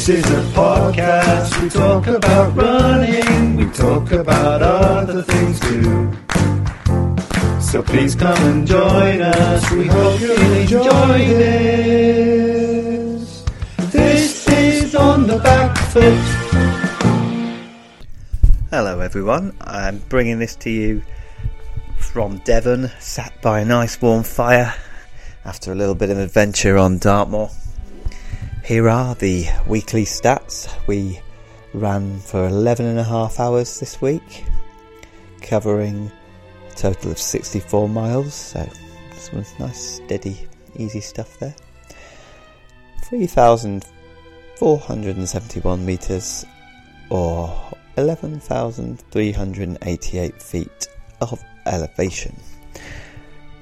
This is a podcast. We talk about running. We talk about other things too. So please come and join us. We hope you'll enjoy this. This is on the back foot. Hello, everyone. I'm bringing this to you from Devon, sat by a nice warm fire after a little bit of adventure on Dartmoor. Here are the weekly stats. We ran for 11 and a half hours this week, covering a total of 64 miles, so this was nice, steady, easy stuff there. 3,471 metres or 11,388 feet of elevation.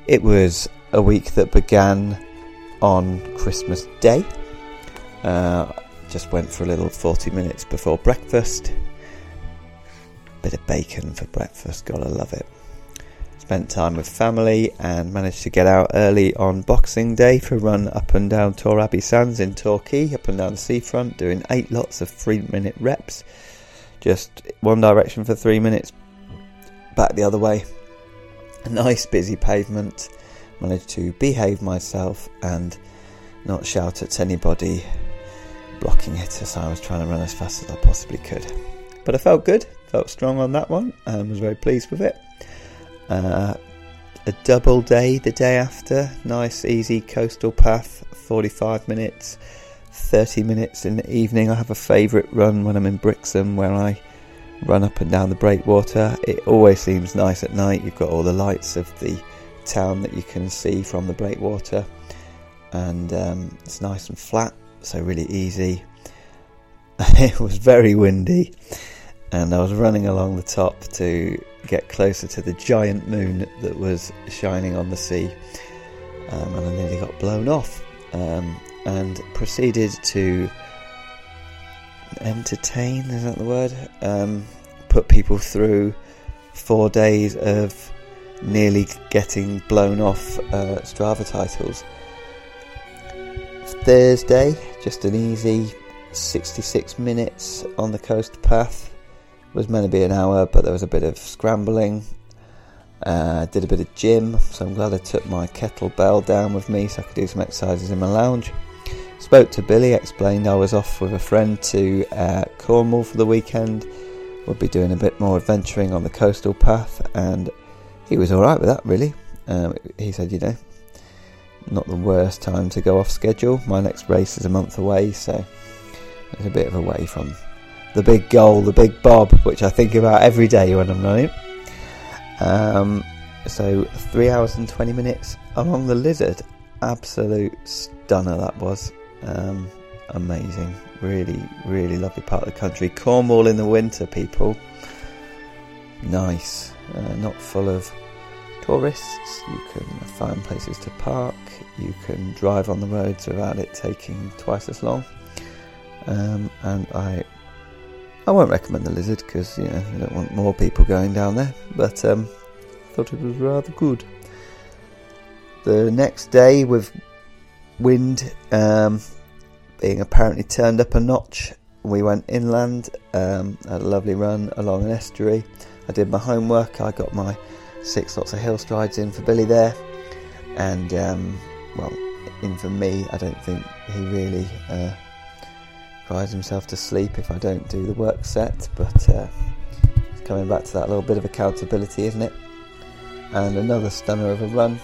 It was a week that began on Christmas Day. Uh, just went for a little 40 minutes before breakfast. Bit of bacon for breakfast, gotta love it. Spent time with family and managed to get out early on Boxing Day for a run up and down Tor Abbey Sands in Torquay, up and down the seafront, doing eight lots of three minute reps. Just one direction for three minutes, back the other way. A nice busy pavement. Managed to behave myself and not shout at anybody blocking it as I was trying to run as fast as I possibly could. But I felt good, felt strong on that one, and was very pleased with it. Uh, a double day the day after, nice easy coastal path, 45 minutes, 30 minutes in the evening. I have a favourite run when I'm in Brixham where I run up and down the breakwater. It always seems nice at night. You've got all the lights of the town that you can see from the breakwater, and um, it's nice and flat, so really easy. it was very windy, and I was running along the top to get closer to the giant moon that was shining on the sea, um, and I nearly got blown off. Um, and proceeded to entertain, is that the word? Um, put people through four days of nearly getting blown off uh, Strava titles. Thursday, just an easy 66 minutes on the coast path. Was meant to be an hour, but there was a bit of scrambling. Uh, did a bit of gym, so I'm glad I took my kettlebell down with me so I could do some exercises in my lounge. Spoke to Billy, explained I was off with a friend to uh, Cornwall for the weekend. We'll be doing a bit more adventuring on the coastal path, and he was all right with that. Really, um, he said, you know, not the worst time to go off schedule. My next race is a month away, so it's a bit of away from the big goal, the big bob, which I think about every day when I'm running. Um, so three hours and twenty minutes along the Lizard, absolute stunner that was. Um, amazing, really, really lovely part of the country. Cornwall in the winter, people. Nice, uh, not full of tourists. You can find places to park. You can drive on the roads without it taking twice as long. Um, and I, I won't recommend the Lizard because you know you don't want more people going down there. But um, I thought it was rather good. The next day with wind um, being apparently turned up a notch. We went inland, um, had a lovely run along an estuary. I did my homework. I got my six lots of hill strides in for Billy there, and um, well, in for me. I don't think he really uh, cries himself to sleep if I don't do the work set, but uh, it's coming back to that little bit of accountability, isn't it? And another stunner of a run.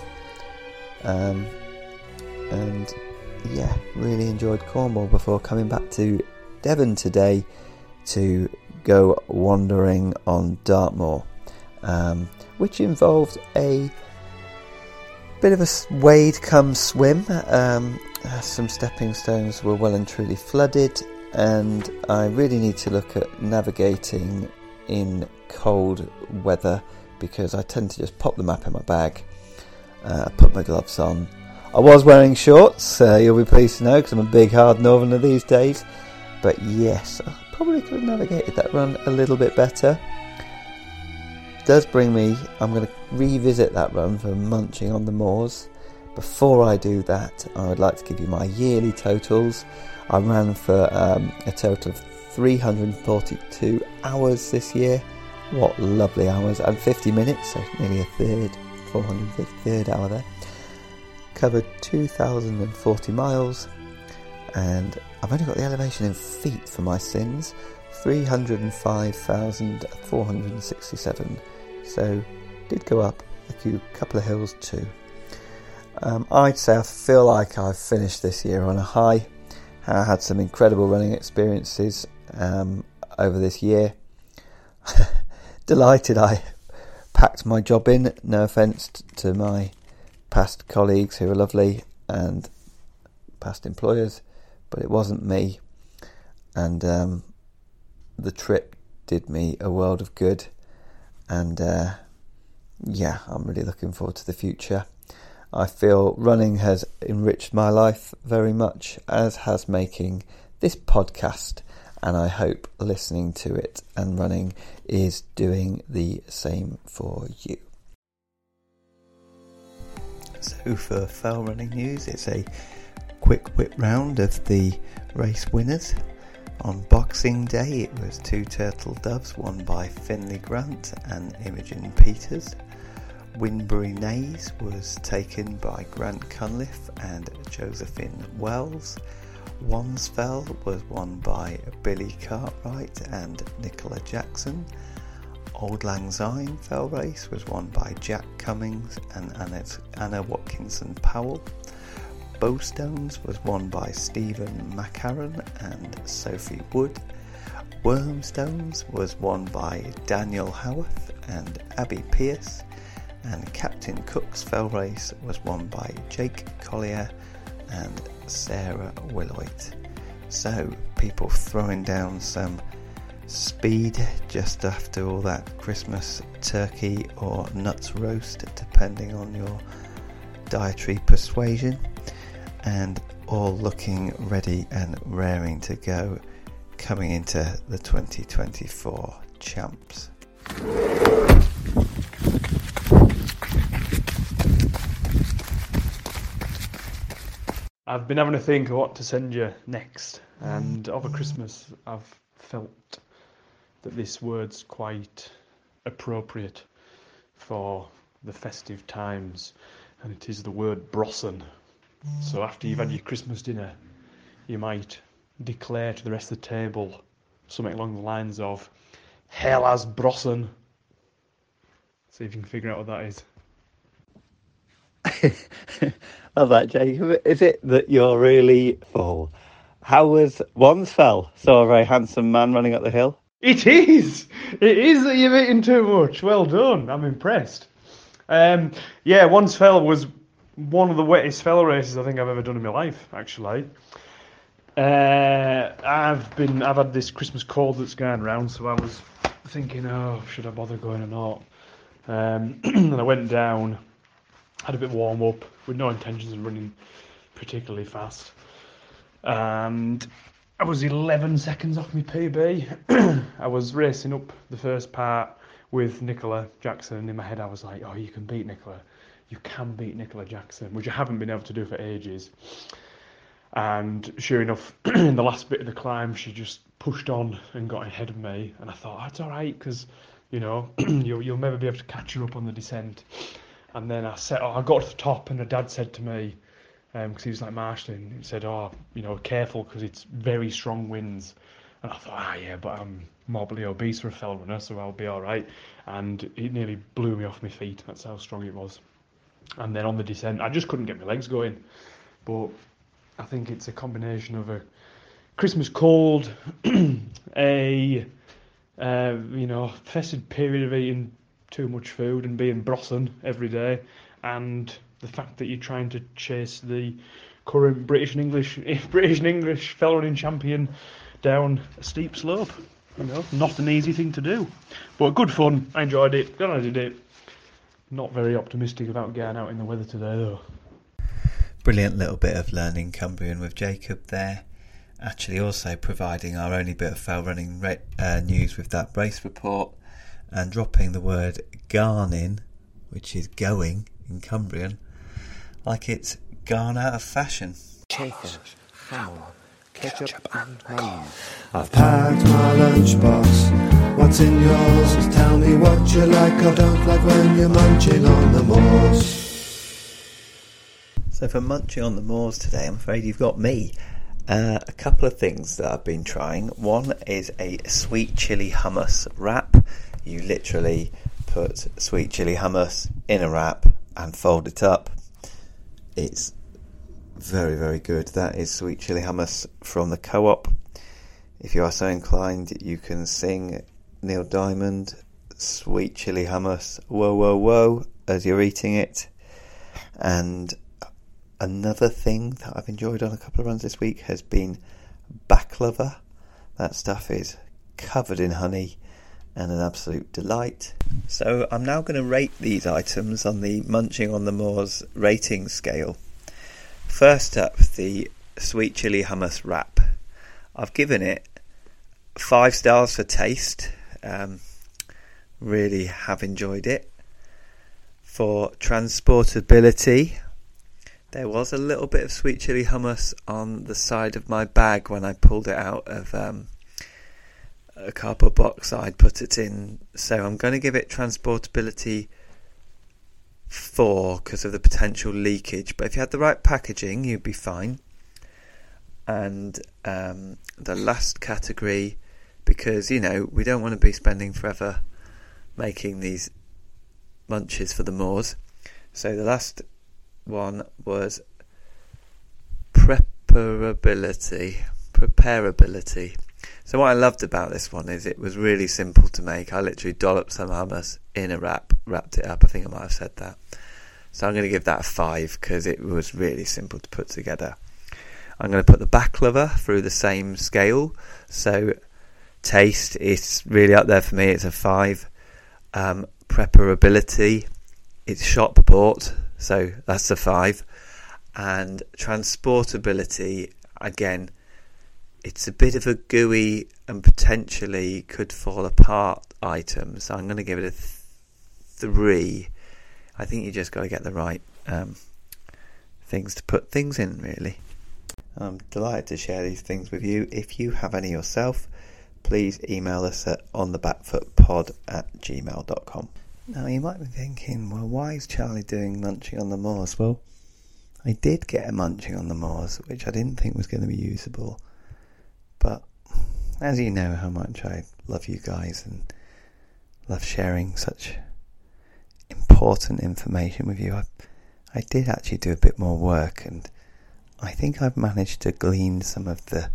Um, and yeah, really enjoyed Cornwall before coming back to Devon today to go wandering on Dartmoor, um, which involved a bit of a wade come swim. Um, some stepping stones were well and truly flooded, and I really need to look at navigating in cold weather because I tend to just pop the map in my bag, uh, put my gloves on I was wearing shorts, uh, you'll be pleased to know, because I'm a big hard northerner these days. But yes, I probably could have navigated that run a little bit better. Does bring me, I'm going to revisit that run for munching on the moors before I do that, I would like to give you my yearly totals. I ran for um, a total of 342 hours this year. What lovely hours! And 50 minutes, so nearly a third, 453rd hour there. Covered 2,040 miles, and I've only got the elevation in feet for my sins 305,467. So, did go up a few couple of hills too. Um, I'd say I feel like I've finished this year on a high. I had some incredible running experiences um, over this year. Delighted I packed my job in. No offence to my past colleagues who are lovely and past employers, but it wasn't me. And um, the trip did me a world of good. And uh, yeah, I'm really looking forward to the future. I feel running has enriched my life very much, as has making this podcast, and I hope listening to it and running is doing the same for you. So, for Fell Running News, it's a quick whip round of the race winners. On Boxing Day, it was Two Turtle Doves, won by Finley Grant and Imogen Peters. Winbury Nays was taken by Grant Cunliffe and Josephine Wells. Wansfell was won by Billy Cartwright and Nicola Jackson. Auld Lang Syne Fell Race was won by Jack Cummings and Anna Watkinson Powell. Bowstones was won by Stephen McCarron and Sophie Wood. Wormstones was won by Daniel Howarth and Abby Pierce and Captain Cook's fell race was won by Jake Collier and Sarah Willoit. So, people throwing down some speed just after all that Christmas turkey or nuts roast, depending on your dietary persuasion, and all looking ready and raring to go coming into the 2024 champs. I've been having a think of what to send you next, and over Christmas, I've felt that this word's quite appropriate for the festive times, and it is the word brosson. So after you've had your Christmas dinner, you might declare to the rest of the table something along the lines of "Hell has brosson." See if you can figure out what that is. Love that, Jacob. Is it that you're really full? How was Wansfell? Saw a very handsome man running up the hill. It is. It is that you've eaten too much. Well done. I'm impressed. Um, yeah, Wansfell was one of the wettest fell races I think I've ever done in my life. Actually, uh, I've been I've had this Christmas cold that's going around, so I was thinking, oh, should I bother going or not? Um, and I went down had a bit of warm up with no intentions of running particularly fast. And I was 11 seconds off my PB. I was racing up the first part with Nicola Jackson, and in my head I was like, oh, you can beat Nicola. You can beat Nicola Jackson, which I haven't been able to do for ages. And sure enough, in the last bit of the climb, she just pushed on and got ahead of me. And I thought, that's all right, because, you know, you'll, you'll never be able to catch her up on the descent. And then I oh, I got to the top, and the dad said to me, because um, he was like marshalling, he said, "Oh, you know, careful because it's very strong winds." And I thought, ah, yeah, but I'm morbidly obese for a fell runner, so I'll be all right. And it nearly blew me off my feet. That's how strong it was. And then on the descent, I just couldn't get my legs going. But I think it's a combination of a Christmas cold, a uh, you know festive period of eating too much food and being brosson every day, and the fact that you're trying to chase the current British and English British and English fell running champion down a steep slope. You know, not an easy thing to do, but good fun. I enjoyed it. Glad I did it. Not very optimistic about getting out in the weather today, though. Brilliant little bit of learning Cumbrian with Jacob there. Actually, also providing our only bit of fell running uh, news with that race report and dropping the word garnin, which is going in Cumbrian, like it's gone out of fashion. Chafer, hamel, ketchup and mayo. I've packed my lunchbox. What's in yours? Tell me what you like. I don't like when you're munching on the moors. So for munching on the moors today, I'm afraid you've got me. Uh, a couple of things that I've been trying. One is a sweet chili hummus wrap. You literally put sweet chili hummus in a wrap and fold it up. It's very, very good. That is sweet chili hummus from the co op. If you are so inclined, you can sing Neil Diamond, Sweet Chili Hummus, Whoa, Whoa, Whoa, as you're eating it. And another thing that I've enjoyed on a couple of runs this week has been baklava. That stuff is covered in honey and an absolute delight. So I'm now going to rate these items on the Munching on the Moors rating scale. First up, the sweet chili hummus wrap. I've given it five stars for taste. Um, really have enjoyed it. For transportability, there was a little bit of sweet chili hummus on the side of my bag when I pulled it out of um, a cardboard box I'd put it in. So I'm going to give it transportability four because of the potential leakage. But if you had the right packaging, you'd be fine. And um, the last category, because you know we don't want to be spending forever making these munches for the moors. So the last one was preparability. Preparability. So what I loved about this one is it was really simple to make. I literally dolloped some hummus in a wrap, wrapped it up. I think I might have said that. So I'm going to give that a five because it was really simple to put together. I'm going to put the baklava through the same scale. So taste is really up there for me. It's a five. Um, preparability, it's shop bought, so that's a five. And transportability, again, it's a bit of a gooey and potentially could fall apart item. So I'm going to give it a th- three. I think you just got to get the right um, things to put things in, really. I'm delighted to share these things with you. If you have any yourself, please email us at onthebackfootpod at gmail.com. Now, you might be thinking, well, why is Charlie doing munching on the moors? Well, I did get a munching on the moors, which I didn't think was going to be usable. But as you know how much I love you guys and love sharing such important information with you, I, I did actually do a bit more work and I think I've managed to glean some of the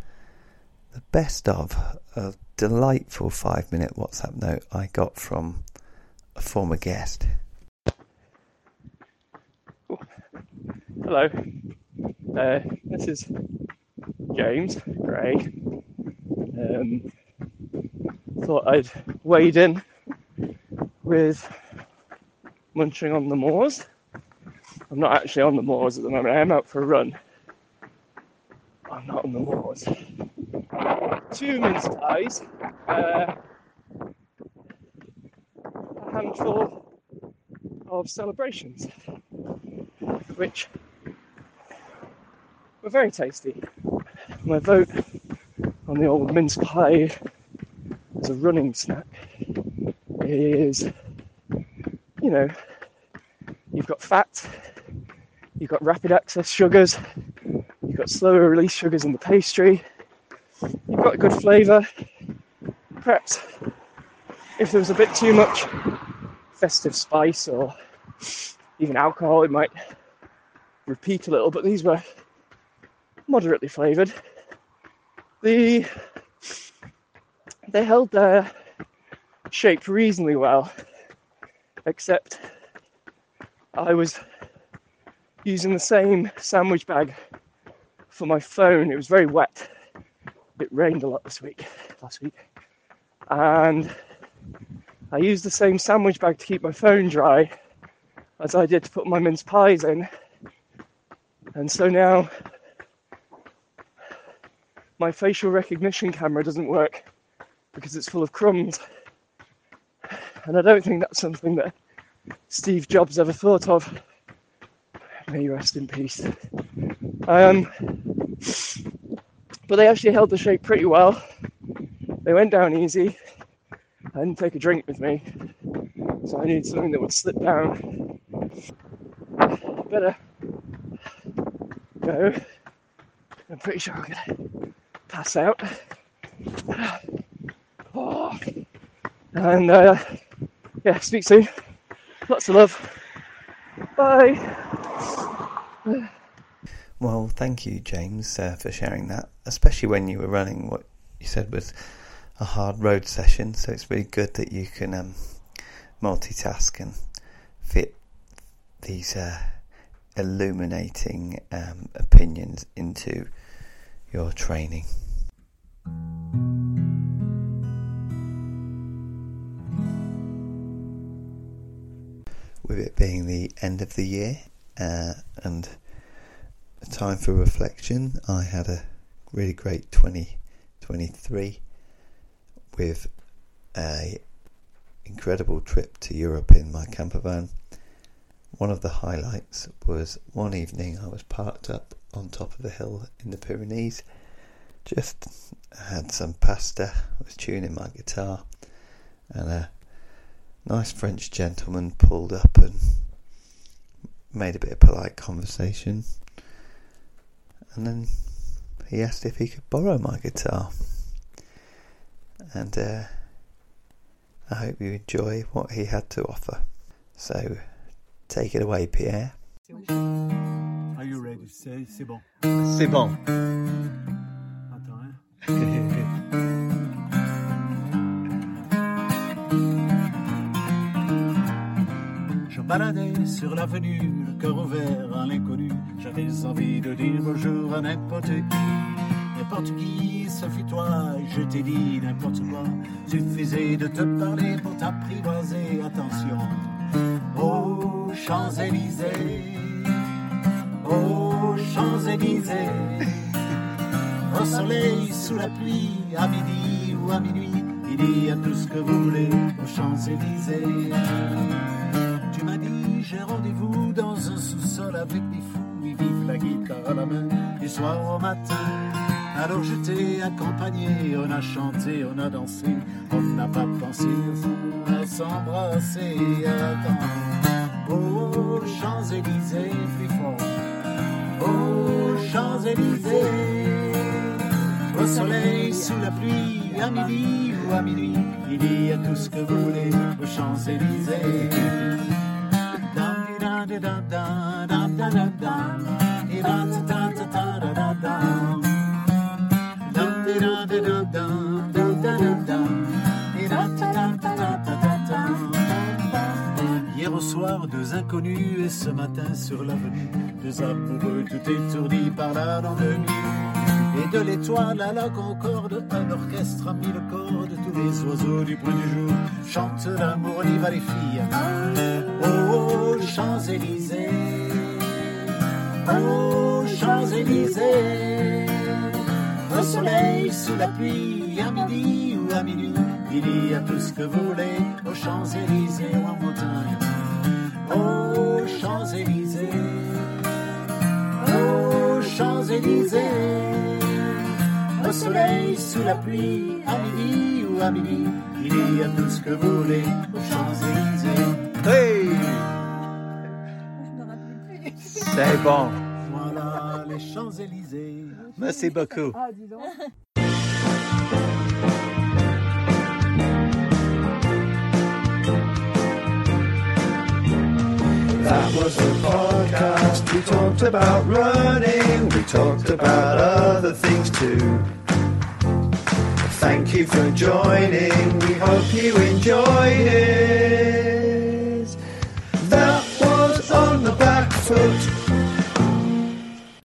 the best of a delightful five minute WhatsApp note I got from a former guest. Hello, uh, this is James Gray. Um, thought I'd wade in with munching on the moors. I'm not actually on the moors at the moment. I am out for a run. I'm not on the moors. Two mince pies, uh, a handful of celebrations, which were very tasty. My vote on the old mince pie as a running snack is, you know, you've got fat, you've got rapid access sugars, you've got slower release sugars in the pastry, got good flavour. Perhaps if there was a bit too much festive spice or even alcohol, it might repeat a little, but these were moderately flavoured. The they held their shape reasonably well, except I was using the same sandwich bag for my phone. It was very wet. It rained a lot this week, last week, and I used the same sandwich bag to keep my phone dry as I did to put my mince pies in. And so now my facial recognition camera doesn't work because it's full of crumbs. And I don't think that's something that Steve Jobs ever thought of. May you rest in peace. Um, but they actually held the shape pretty well. They went down easy. I didn't take a drink with me, so I needed something that would slip down. Better go. I'm pretty sure I'm gonna pass out. Oh. And uh, yeah, speak soon. Lots of love. Bye. Well, thank you, James, uh, for sharing that, especially when you were running what you said was a hard road session. So it's really good that you can um, multitask and fit these uh, illuminating um, opinions into your training. With it being the end of the year uh, and a time for reflection, I had a really great 2023 with a incredible trip to Europe in my camper van. One of the highlights was one evening I was parked up on top of a hill in the Pyrenees. Just had some pasta, was tuning my guitar, and a nice French gentleman pulled up and made a bit of polite conversation. And then he asked if he could borrow my guitar. And uh, I hope you enjoy what he had to offer. So take it away, Pierre. Are you ready? C'est, c'est bon. C'est bon. Attends, hein. baladais sur l'avenue, le cœur ouvert à l'inconnu. J'avais envie de dire bonjour à n'importe qui. N'importe qui, ce fut toi, je t'ai dit n'importe quoi. Suffisait de te parler pour t'apprivoiser. Attention, aux Champs-Élysées, aux Champs-Élysées. Au soleil, sous la pluie, à midi ou à minuit, il y a tout ce que vous voulez aux Champs-Élysées. J'ai rendez-vous dans un sous-sol avec des fous, ils vivent la guitare à la main, du soir au matin. Alors je t'ai accompagné, on a chanté, on a dansé, on n'a pas pensé à s'embrasser. Attends, aux Champs-Élysées, plus fort, aux Champs-Élysées. Au soleil, sous la pluie, à midi ou à minuit, il y a tout ce que vous voulez aux Champs-Élysées. Hier au soir, deux inconnus, et ce matin sur l'avenue, deux amoureux tout étourdis par la nuit. De l'étoile à la concorde, un orchestre a mis le corps de tous les oiseaux du point du jour. Chante l'amour, y va les filles. Oh, aux Champs-Élysées, aux Champs-Élysées. Au soleil, sous la pluie, à midi ou à minuit, il y a tout ce que vous voulez aux Champs-Élysées ou en montagne. Aux Champs-Élysées, aux Champs-Élysées. Au soleil, sous la pluie, à midi ou à minuit, il y a tout ce que vous voulez aux Champs-Élysées. Hey! C'est bon. Voilà les Champs-Élysées. Merci beaucoup. That was the podcast. We talked about running. We talked about other things too. Thank you for joining. We hope you enjoyed it. That was on the back foot.